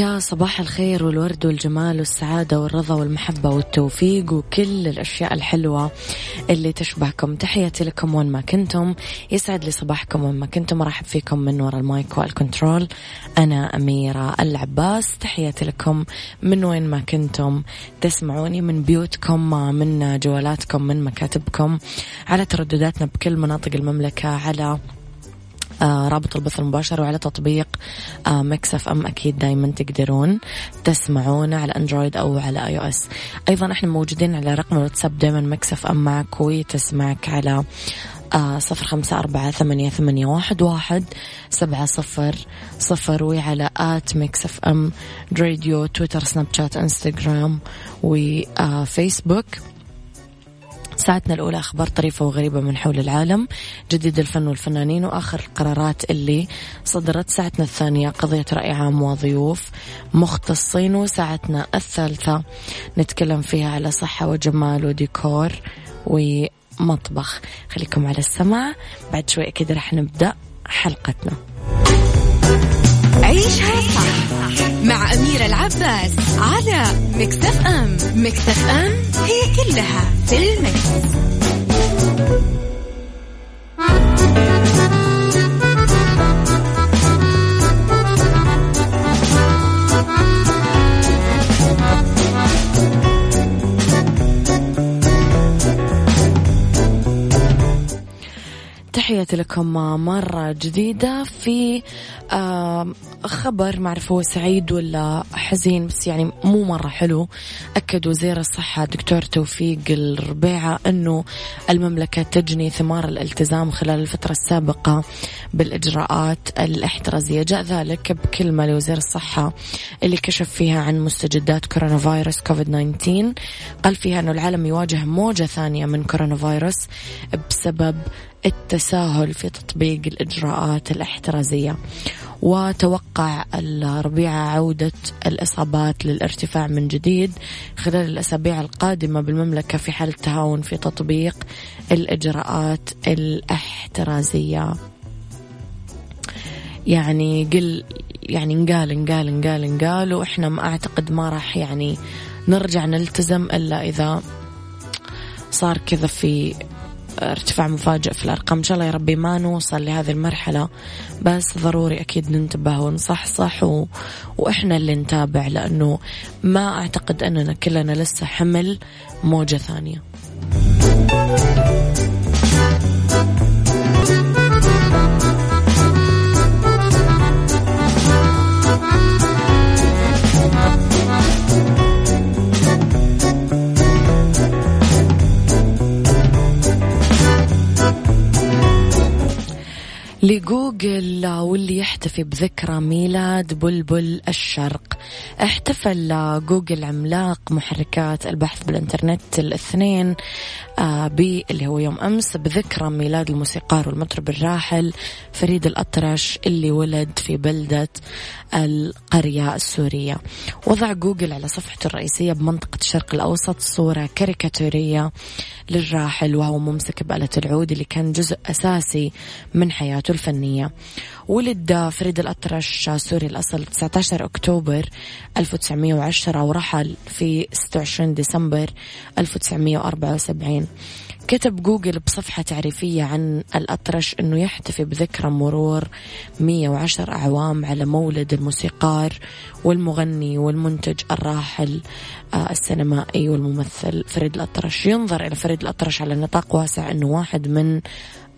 يا صباح الخير والورد والجمال والسعادة والرضا والمحبة والتوفيق وكل الأشياء الحلوة اللي تشبهكم. تحياتي لكم وين ما كنتم. يسعد لي صباحكم وين ما كنتم. أرحب فيكم من وراء ال mic وال control. أنا أميرة العباس. تحياتي لكم من وين ما كنتم. تسمعوني من بيوتكم من جوالاتكم من مكاتبكم على تردداتنا بكل مناطق المملكة على رابط البث المباشر وعلى تطبيق آه Mix FM أكيد دايما تقدرون تسمعونا على أندرويد أو على iOS أيضا إحنا موجودين على رقم الواتساب دايما Mix FM معك وتسمعك على آه صفر خمسة أربعة ثمانية, ثمانية واحد, واحد سبعة صفر صفر وعلى at Mix FM Radio تويتر سناب شات إنستغرام وفيسبوك ساعتنا الأولى أخبار طريفة وغريبة من حول العالم جديد الفن والفنانين وآخر القرارات اللي صدرت. ساعتنا الثانية قضية رأي عام وضيوف مختصين وساعتنا الثالثة نتكلم فيها على صحة وجمال وديكور ومطبخ. خليكم على السمع بعد شوي أكيد رح نبدأ حلقتنا. عيشها صح مع أميرة العباس على مكتف أم مكتف أم هي كلها في المكس. تحياتي لكم مرة جديدة في خبر ما أعرف هو سعيد ولا حزين بس يعني مو مرة حلو. أكد وزير الصحة دكتور توفيق الربيعة أنه المملكة تجني ثمار الالتزام خلال الفترة السابقة بالإجراءات الإحترازية. جاء ذلك بكلمة لوزير الصحة اللي كشف فيها عن مستجدات كورونا فيروس كوفيد 19 قال فيها أنه العالم يواجه موجة ثانية من كورونا فيروس بسبب التساهل في تطبيق الإجراءات الإحترازية. وتوقع الربيع عودة الإصابات للارتفاع من جديد خلال الأسابيع القادمة بالمملكة في حال التهاون في تطبيق الإجراءات الاحترازية. يعني قل يعني نقال نقال نقال نقال وإحنا ما أعتقد ما راح يعني نرجع نلتزم إلا إذا صار كذا في ارتفاع مفاجئ في الأرقام. إن شاء الله يا ربي ما نوصل لهذه المرحلة بس ضروري أكيد ننتبه ونصحصح و... وإحنا اللي نتابع لأنه ما أعتقد أننا كلنا لسه حمل موجة ثانية. لجوجل واللي يحتفي بذكرى ميلاد بلبل الشرق. احتفل جوجل عملاق محركات البحث بالإنترنت الاثنين آه، اللي هو يوم أمس بذكرى ميلاد الموسيقار والمطرب الراحل فريد الأطرش اللي ولد في بلدة القرية السورية. وضع جوجل على صفحته الرئيسية بمنطقة الشرق الأوسط صورة كاريكاتورية للراحل وهو ممسك بآلة العود اللي كان جزء أساسي من حياته. الفنية. ولد فريد الأطرش سوري الأصل 19 أكتوبر 1910 ورحل في 26 ديسمبر 1974 كتب جوجل بصفحة تعريفية عن الأطرش أنه يحتفي بذكرى مرور 110 أعوام على مولد الموسيقار والمغني والمنتج الراحل آه، السينمائي والممثل فريد الأطرش. ينظر إلى فريد الأطرش على نطاق واسع أنه واحد من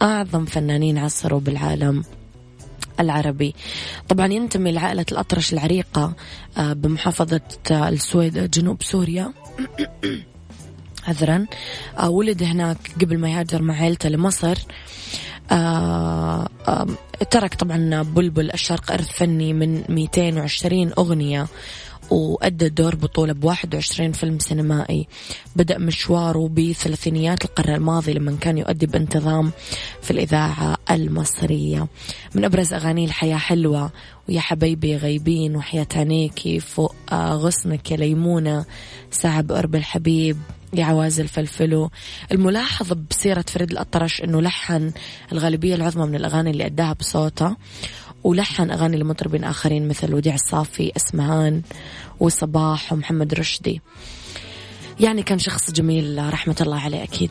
أعظم فنانين عصروا بالعالم العربي. طبعا ينتمي لعائلة الأطرش العريقة آه، بمحافظة السويد جنوب سوريا. عذرا آه ولد هناك قبل ما يهاجر مع عائلته لمصر. آه آه ترك طبعا بلبل الشرق إرث فني من 220 أغنية. وأدى دور بطولة ب 21 فيلم سينمائي. بدأ مشواره بثلاثينيات القرن الماضي لما كان يؤدي بانتظام في الإذاعة المصرية. من أبرز أغانيه الحياة حلوة. ويا حبيبي غيبين وحياة عينيكي فوق آه، غصنك يا ليمونة. ساعة بقرب الحبيب يا عوازل فلفلو الملاحظ بسيرة فريد الأطرش أنه لحن الغالبية العظمى من الأغاني اللي أداها بصوته. ولحن أغاني لمطربين آخرين مثل وديع الصافي اسمهان وصباح ومحمد رشدي. يعني كان شخص جميل رحمة الله عليه أكيد.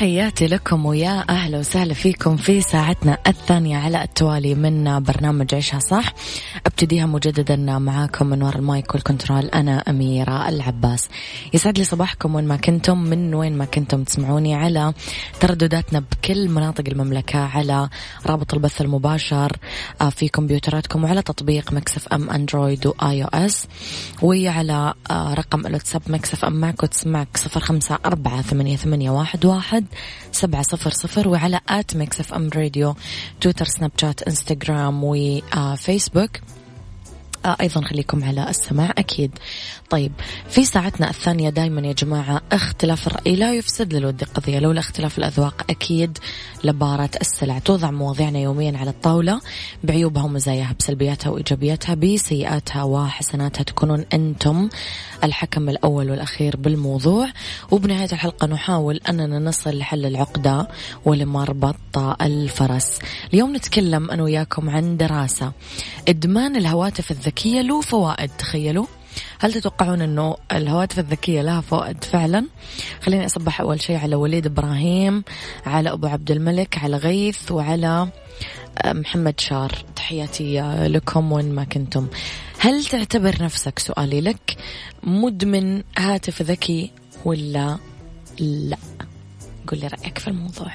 تحياتي لكم ويا أهلا وسهلا فيكم في ساعتنا الثانية على التوالي من برنامج عيشها صح. أبتديها مجددا معاكم من وراء ال mic وال control أنا أميرة العباس. يسعد لي صباحكم وين ما كنتم من وين ما كنتم تسمعوني على تردداتنا بكل مناطق المملكة على رابط البث المباشر آه، في كمبيوتراتكم وعلى تطبيق Mix FM أندرويد و iOS وعلى آه، رقم الواتساب Mix FM معك وتسمعك صفر خمسة أربعة ثمانية, واحد, واحد. سبعة صفر صفر وعلى at Mix FM Radio تويتر سناب شات إنستغرام وفيسبوك. أيضا خليكم على السمع أكيد. طيب في ساعتنا الثانية دايما يا جماعة اختلاف الرأي لا يفسد للود قضية. لولا اختلاف الأذواق أكيد لبارت السلع. توضع مواضيعنا يوميا على الطاولة بعيوبها ومزاياها بسلبياتها وإيجابياتها بسيئاتها وحسناتها تكونون أنتم الحكم الأول والأخير بالموضوع. وبنهاية الحلقة نحاول أننا نصل لحل العقدة ولمربط الفرس. اليوم نتكلم أنا وياكم عن دراسة. إدمان الهواتف الذكية له فوائد تخيلوا. هل تتوقعون أنه الهواتف الذكية لها فوائد فعلا؟ خليني أصبح أول شيء على وليد إبراهيم على أبو عبد الملك على غيث وعلى آه، محمد شار. تحياتي لكم وين ما كنتم. هل تعتبر نفسك سؤالي لك مدمن هاتف ذكي ولا لا؟ قل لي رأيك في الموضوع.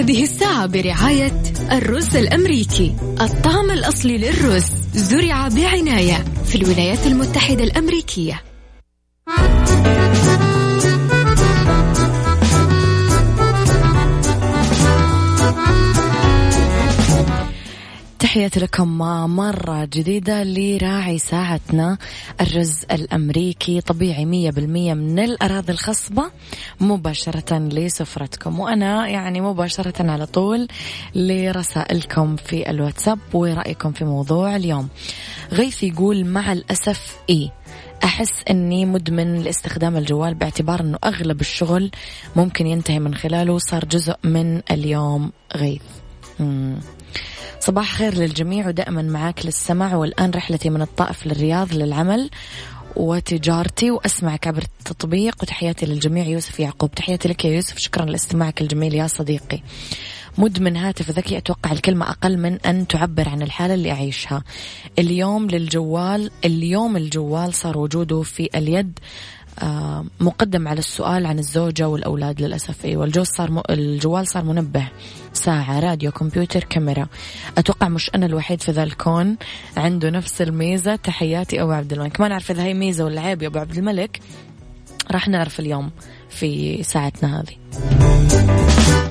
هذه الساعة برعاية الرز الأمريكي. الطعم الأصلي للرز زرع بعناية في الولايات المتحدة الأمريكية. تحياتي لكم مرة جديدة لراعي ساعتنا. الرز الأمريكي طبيعي مية بالمية من الأراضي الخصبة مباشرة لسفرتكم. وأنا يعني مباشرة على طول لرسائلكم في الواتساب ورأيكم في موضوع اليوم. غيث يقول مع الأسف إيه أحس أني مدمن لاستخدام الجوال باعتبار أنه أغلب الشغل ممكن ينتهي من خلاله صار جزء من اليوم. غيث. مم. صباح خير للجميع ودائما معاك للسمع والآن رحلتي من الطائف للرياض للعمل وتجارتي وأسمعك عبر التطبيق وتحياتي للجميع يوسف يعقوب. تحياتي لك يا يوسف شكرا لاستماعك الجميل يا صديقي. مدمن هاتف ذكي أتوقع الكلمة أقل من أن تعبر عن الحالة اللي أعيشها. اليوم للجوال اليوم الجوال صار وجوده في اليد. مقدم على السؤال عن الزوجة والأولاد للأسف. أيوة الجوال صار. الجوال صار منبه. ساعة راديو كمبيوتر كاميرا. أتوقع مش أنا الوحيد في ذا الكون عنده نفس الميزة. تحياتي أبو عبد الملك. ما نعرف إذا هي ميزة ولا عيب يا أبو عبد الملك. راح نعرف اليوم في ساعتنا هذه.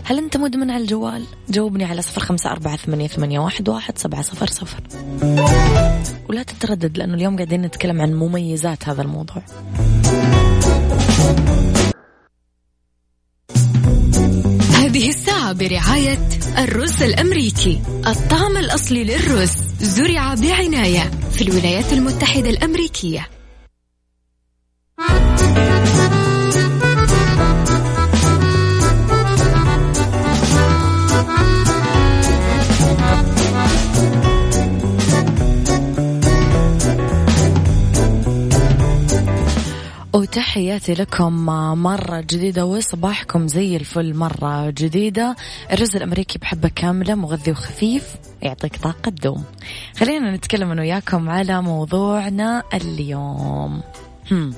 هل أنت مدمن على الجوال؟ جاوبني على صفر خمسة أربعة ثمانية, ثمانية واحد, واحد سبعة صفر صفر. ولا تتردد لأنه اليوم قاعدين نتكلم عن مميزات هذا الموضوع. هذه الساعة برعاية الرز الأمريكي. الطعم الأصلي للرز زرع بعناية في الولايات المتحدة الأمريكية. وتحياتي لكم مرة جديدة وصباحكم زي الفل مرة جديدة. الرز الأمريكي بحبة كاملة مغذي وخفيف يعطيك طاقة دوم خلينا نتكلم وياكم على موضوعنا اليوم. هم.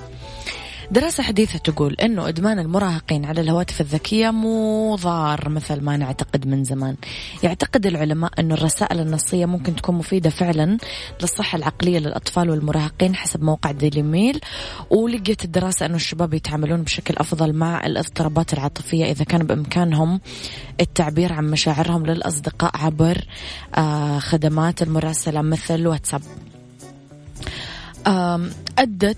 دراسة حديثة تقول أنه إدمان المراهقين على الهواتف الذكية مو ضار مثل ما نعتقد من زمان. يعتقد العلماء أنه الرسائل النصية ممكن تكون مفيدة فعلا للصحة العقلية للأطفال والمراهقين حسب موقع ديلي ميل ولقيت الدراسة أنه الشباب يتعاملون بشكل أفضل مع الاضطرابات العاطفية إذا كان بإمكانهم التعبير عن مشاعرهم للأصدقاء عبر آه، خدمات المراسلة مثل واتساب. أدت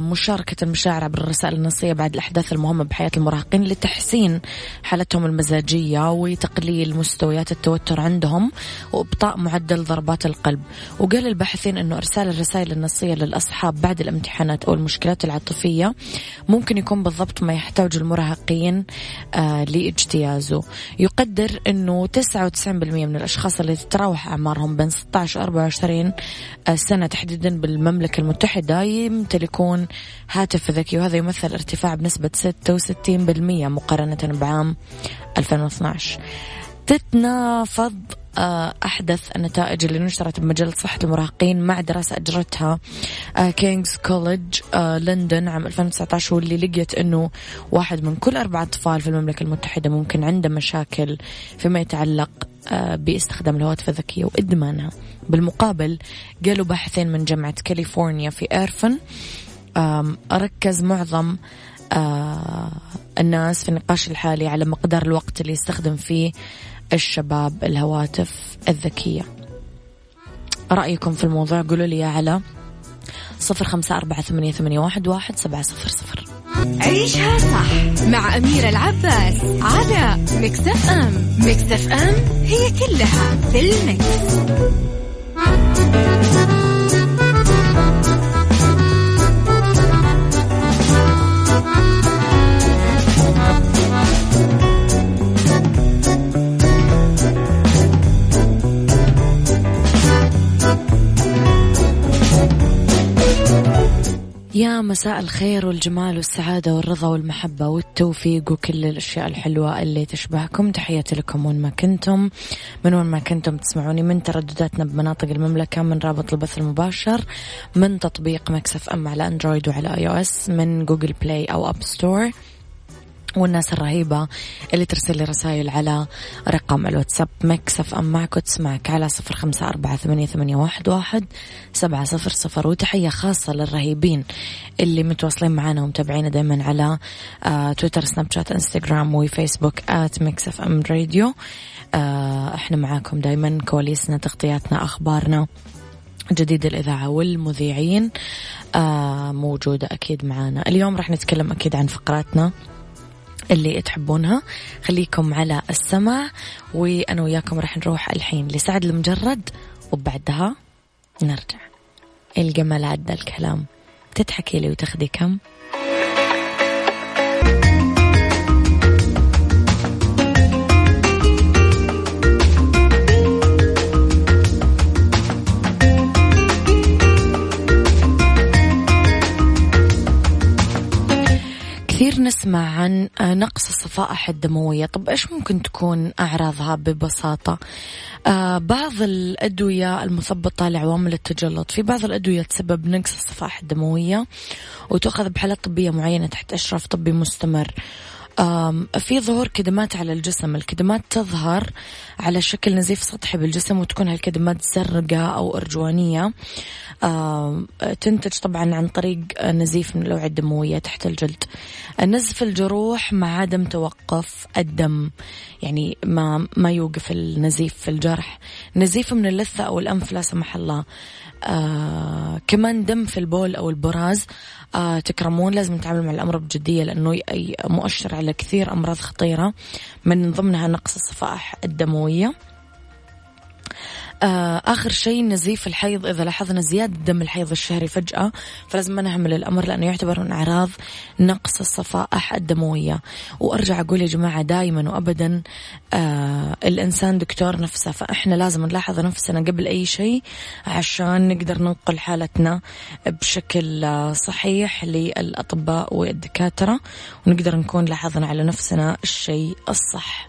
مشاركة المشاعر عبر الرسائل النصية بعد الأحداث المهمة بحياة المراهقين لتحسين حالتهم المزاجية وتقليل مستويات التوتر عندهم وإبطاء معدل ضربات القلب. وقال الباحثين أنه إرسال الرسائل النصية للأصحاب بعد الامتحانات أو المشكلات العاطفية ممكن يكون بالضبط ما يحتاج المراهقين آه، لاجتيازه. يقدر أنه 99% من الأشخاص اللي تتراوح أعمارهم بين 16 و 24 سنة تحديدا بالمملكة المتحدة يمتلكون يمتلكون هاتف ذكي وهذا يمثل ارتفاع بنسبة 66% مقارنة بعام 2012 تتناقض أحدث النتائج اللي نشرت بمجلة صحة المراهقين مع دراسة أجرتها King's College London عام 2019 واللي لقيت أنه واحد من كل أربعة أطفال في المملكة المتحدة ممكن عنده مشاكل فيما يتعلق آه، باستخدام الهواتف الذكية وإدمانها. بالمقابل قالوا باحثين من جامعة كاليفورنيا في إيرفن ركز معظم آه، الناس في النقاش الحالي على مقدار الوقت اللي يستخدم فيه الشباب الهواتف الذكية. رأيكم في الموضوع قولوا لي على صفر خمسة أربعة ثمانية, ثمانية واحد, واحد سبعة صفر صفر. عيشها صح مع أميرة العباس على مكتف أم. مكتف أم هي كلها في المكس. يا مساء الخير والجمال والسعادة والرضا والمحبة والتوفيق وكل الأشياء الحلوة اللي تشبهكم. تحياتي لكم وين ما كنتم من وين ما كنتم تسمعوني من تردداتنا بمناطق المملكة من رابط البث المباشر من تطبيق Mix FM على أندرويد وعلى iOS من Google Play أو App Store. والناس الرهيبة اللي ترسل لي رسائل على رقم الواتساب Mix FM معك وتسمعك على صفر خمسة أربعة ثمانية, ثمانية واحد, واحد سبعة صفر صفر. وتحية خاصة للرهيبين اللي متواصلين معنا ومتابعينا دايما على آه تويتر سناب شات إنستغرام وفيسبوك at Mix FM Radio. آه إحنا معاكم دايما كواليسنا تغطياتنا أخبارنا جديد الإذاعة والمذيعين آه موجودة أكيد معانا. اليوم راح نتكلم أكيد عن فقراتنا. اللي تحبونها. خليكم على السمع وأنا وياكم راح نروح الحين لسعد المجرد وبعدها نرجع. الجمال عدى الكلام. تضحكي لي وتاخدي كم؟ نسمع عن نقص الصفائح الدموية. طب إيش ممكن تكون أعراضها ببساطة؟ آه بعض الأدوية المثبطة لعوامل التجلط. في بعض الأدوية تسبب نقص الصفائح الدموية وتؤخذ بحالات طبية معينة تحت إشراف طبي مستمر. في ظهور كدمات على الجسم. الكدمات تظهر على شكل نزيف سطحي بالجسم وتكون هالكدمات زرقاء أو أرجوانية. تنتج طبعا عن طريق نزيف من الأوعية الدموية تحت الجلد. نزف الجروح مع عدم توقف الدم يعني ما ما يوقف النزيف في الجرح. نزيف من اللثة أو الأنف لا سمح الله. آه كمان دم في البول أو البراز. آه تكرمون لازم نتعامل مع الأمر بجدية لأنه مؤشر على كثير أمراض خطيرة من ضمنها نقص الصفائح الدموية. آخر شيء نزيف الحيض إذا لاحظنا زيادة دم الحيض الشهري فجأة فلازم ما نهمل الأمر لأنه يعتبر من أعراض نقص الصفائح الدموية وأرجع أقول يا جماعة دائما وأبدا آه الإنسان دكتور نفسه فإحنا لازم نلاحظ نفسنا قبل أي شيء عشان نقدر ننقل حالتنا بشكل آه، صحيح للأطباء والدكاترة ونقدر نكون لاحظنا على نفسنا الشيء الصح.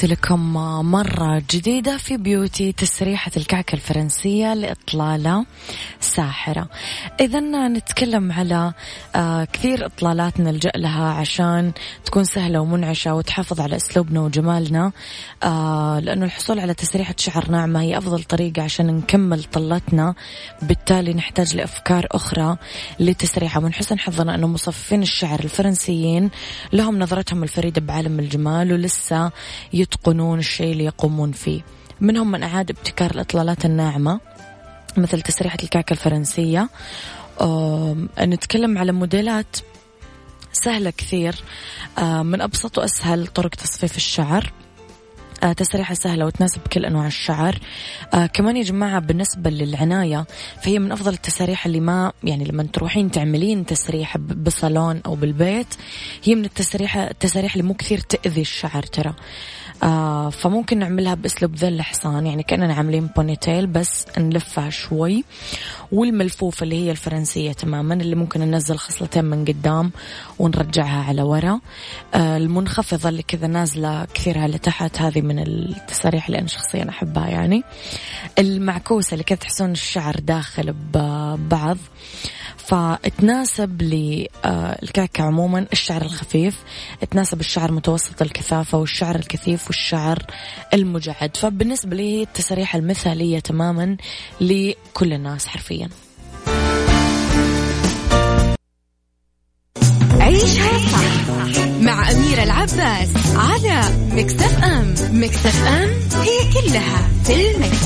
تحياتي لكم مرة جديدة في beauty تسريحة الكعكة الفرنسية لإطلالة ساحرة. إذا نتكلم على آه، كثير إطلالات نلجأ لها عشان تكون سهلة ومنعشة وتحافظ على أسلوبنا وجمالنا. آه، لأنه الحصول على تسريحة شعر ناعمة هي أفضل طريقة عشان نكمل طلتنا. بالتالي نحتاج لأفكار أخرى لتسريحها. من حسن حظنا أنه مصففين الشعر الفرنسيين لهم نظرتهم الفريدة بعالم الجمال ولسه يتقنون الشيء اللي يقومون فيه. منهم من أعاد ابتكار الإطلالات الناعمة مثل تسريحة الكعكة الفرنسية. نتكلم على موديلات سهلة كثير. من أبسط وأسهل طرق تصفيف الشعر. آه تسريحة سهلة وتناسب كل أنواع الشعر. آه كمان يا جماعة بالنسبة للعناية فهي من أفضل التساريح اللي ما يعني لما تروحين تعملين تسريحة بصالون أو بالبيت هي من التسريحة التساريح اللي مو كثير تأذي الشعر ترى. آه فممكن نعملها بأسلوب ذل الحصان يعني كأننا عاملين بونيتيل بس نلفها شوي. والملفوفه اللي هي الفرنسية تماما اللي ممكن ننزل خصلتين من قدام ونرجعها على ورا. آه المنخفضة اللي كذا نازلة كثير على تحت هذه من التساريح اللي أنا شخصيا أحبها يعني. المعكوسة اللي كذا تحسون الشعر داخل ببعض فتناسب للكعكة عموما الشعر الخفيف. تناسب الشعر متوسط الكثافة والشعر الكثيف والشعر المجعد. فبالنسبة لي التسريحة المثالية تماما لكل الناس حرفيا. عيشها صح مع أميرة العباس على مكتف أم. مكتف أم هي كلها في المكس.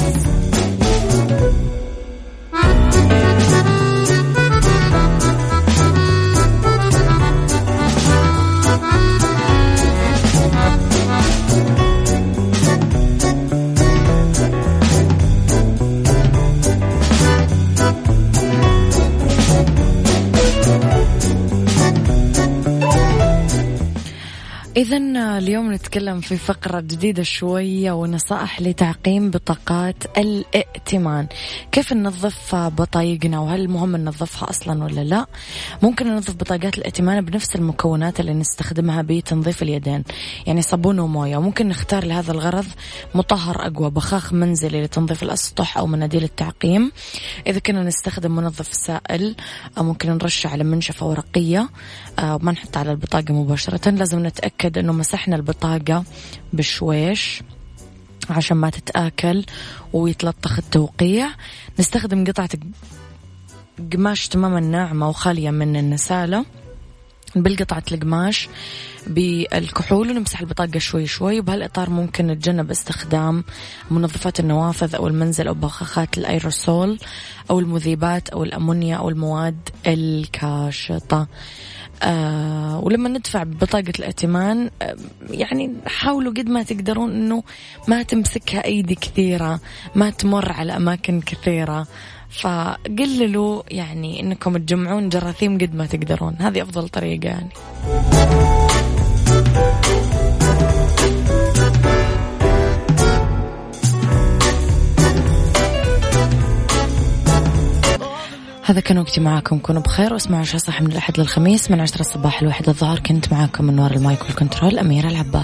إذا اليوم نتكلم في فقرة جديدة شوية ونصائح لتعقيم بطاقات الائتمان. كيف ننظف بطايقنا؟ وهل مهم ننظفها أصلا ولا لا؟ ممكن ننظف بطاقات الائتمان بنفس المكونات اللي نستخدمها بتنظيف اليدين يعني صابون وموية. وممكن نختار لهذا الغرض مطهر أقوى بخاخ منزلي لتنظيف الأسطح أو مناديل التعقيم. إذا كنا نستخدم منظف سائل ممكن نرشه على منشفة ورقية ما نحط على البطاقة مباشرة لازم نتأكد نتأكد أنه مسحنا البطاقة بشويش عشان ما تتآكل ويتلطخ التوقيع. نستخدم قطعة قماش تماما ناعمة وخالية من النسالة. بالقطعة القماش بالكحول ونمسح البطاقة شوي شوي. وبهالإطار ممكن نتجنب استخدام منظفات النوافذ أو المنزل أو بخاخات الأيروسول أو المذيبات أو الأمونيا أو المواد الكاشطة. آه ولما ندفع ببطاقة الائتمان آه يعني حاولوا قد ما تقدرون إنه ما تمسكها أيدي كثيرة ما تمر على أماكن كثيرة. فقللوا يعني إنكم تجمعون جراثيم قد ما تقدرون. هذه أفضل طريقة يعني. هذا كان وقتي معاكم. كونوا بخير واسمعوا عشاء صح من الأحد للخميس من عشرة الصباح الواحد الظهر. كنت معاكم من وراء المايك والكنترول أميرة العباس.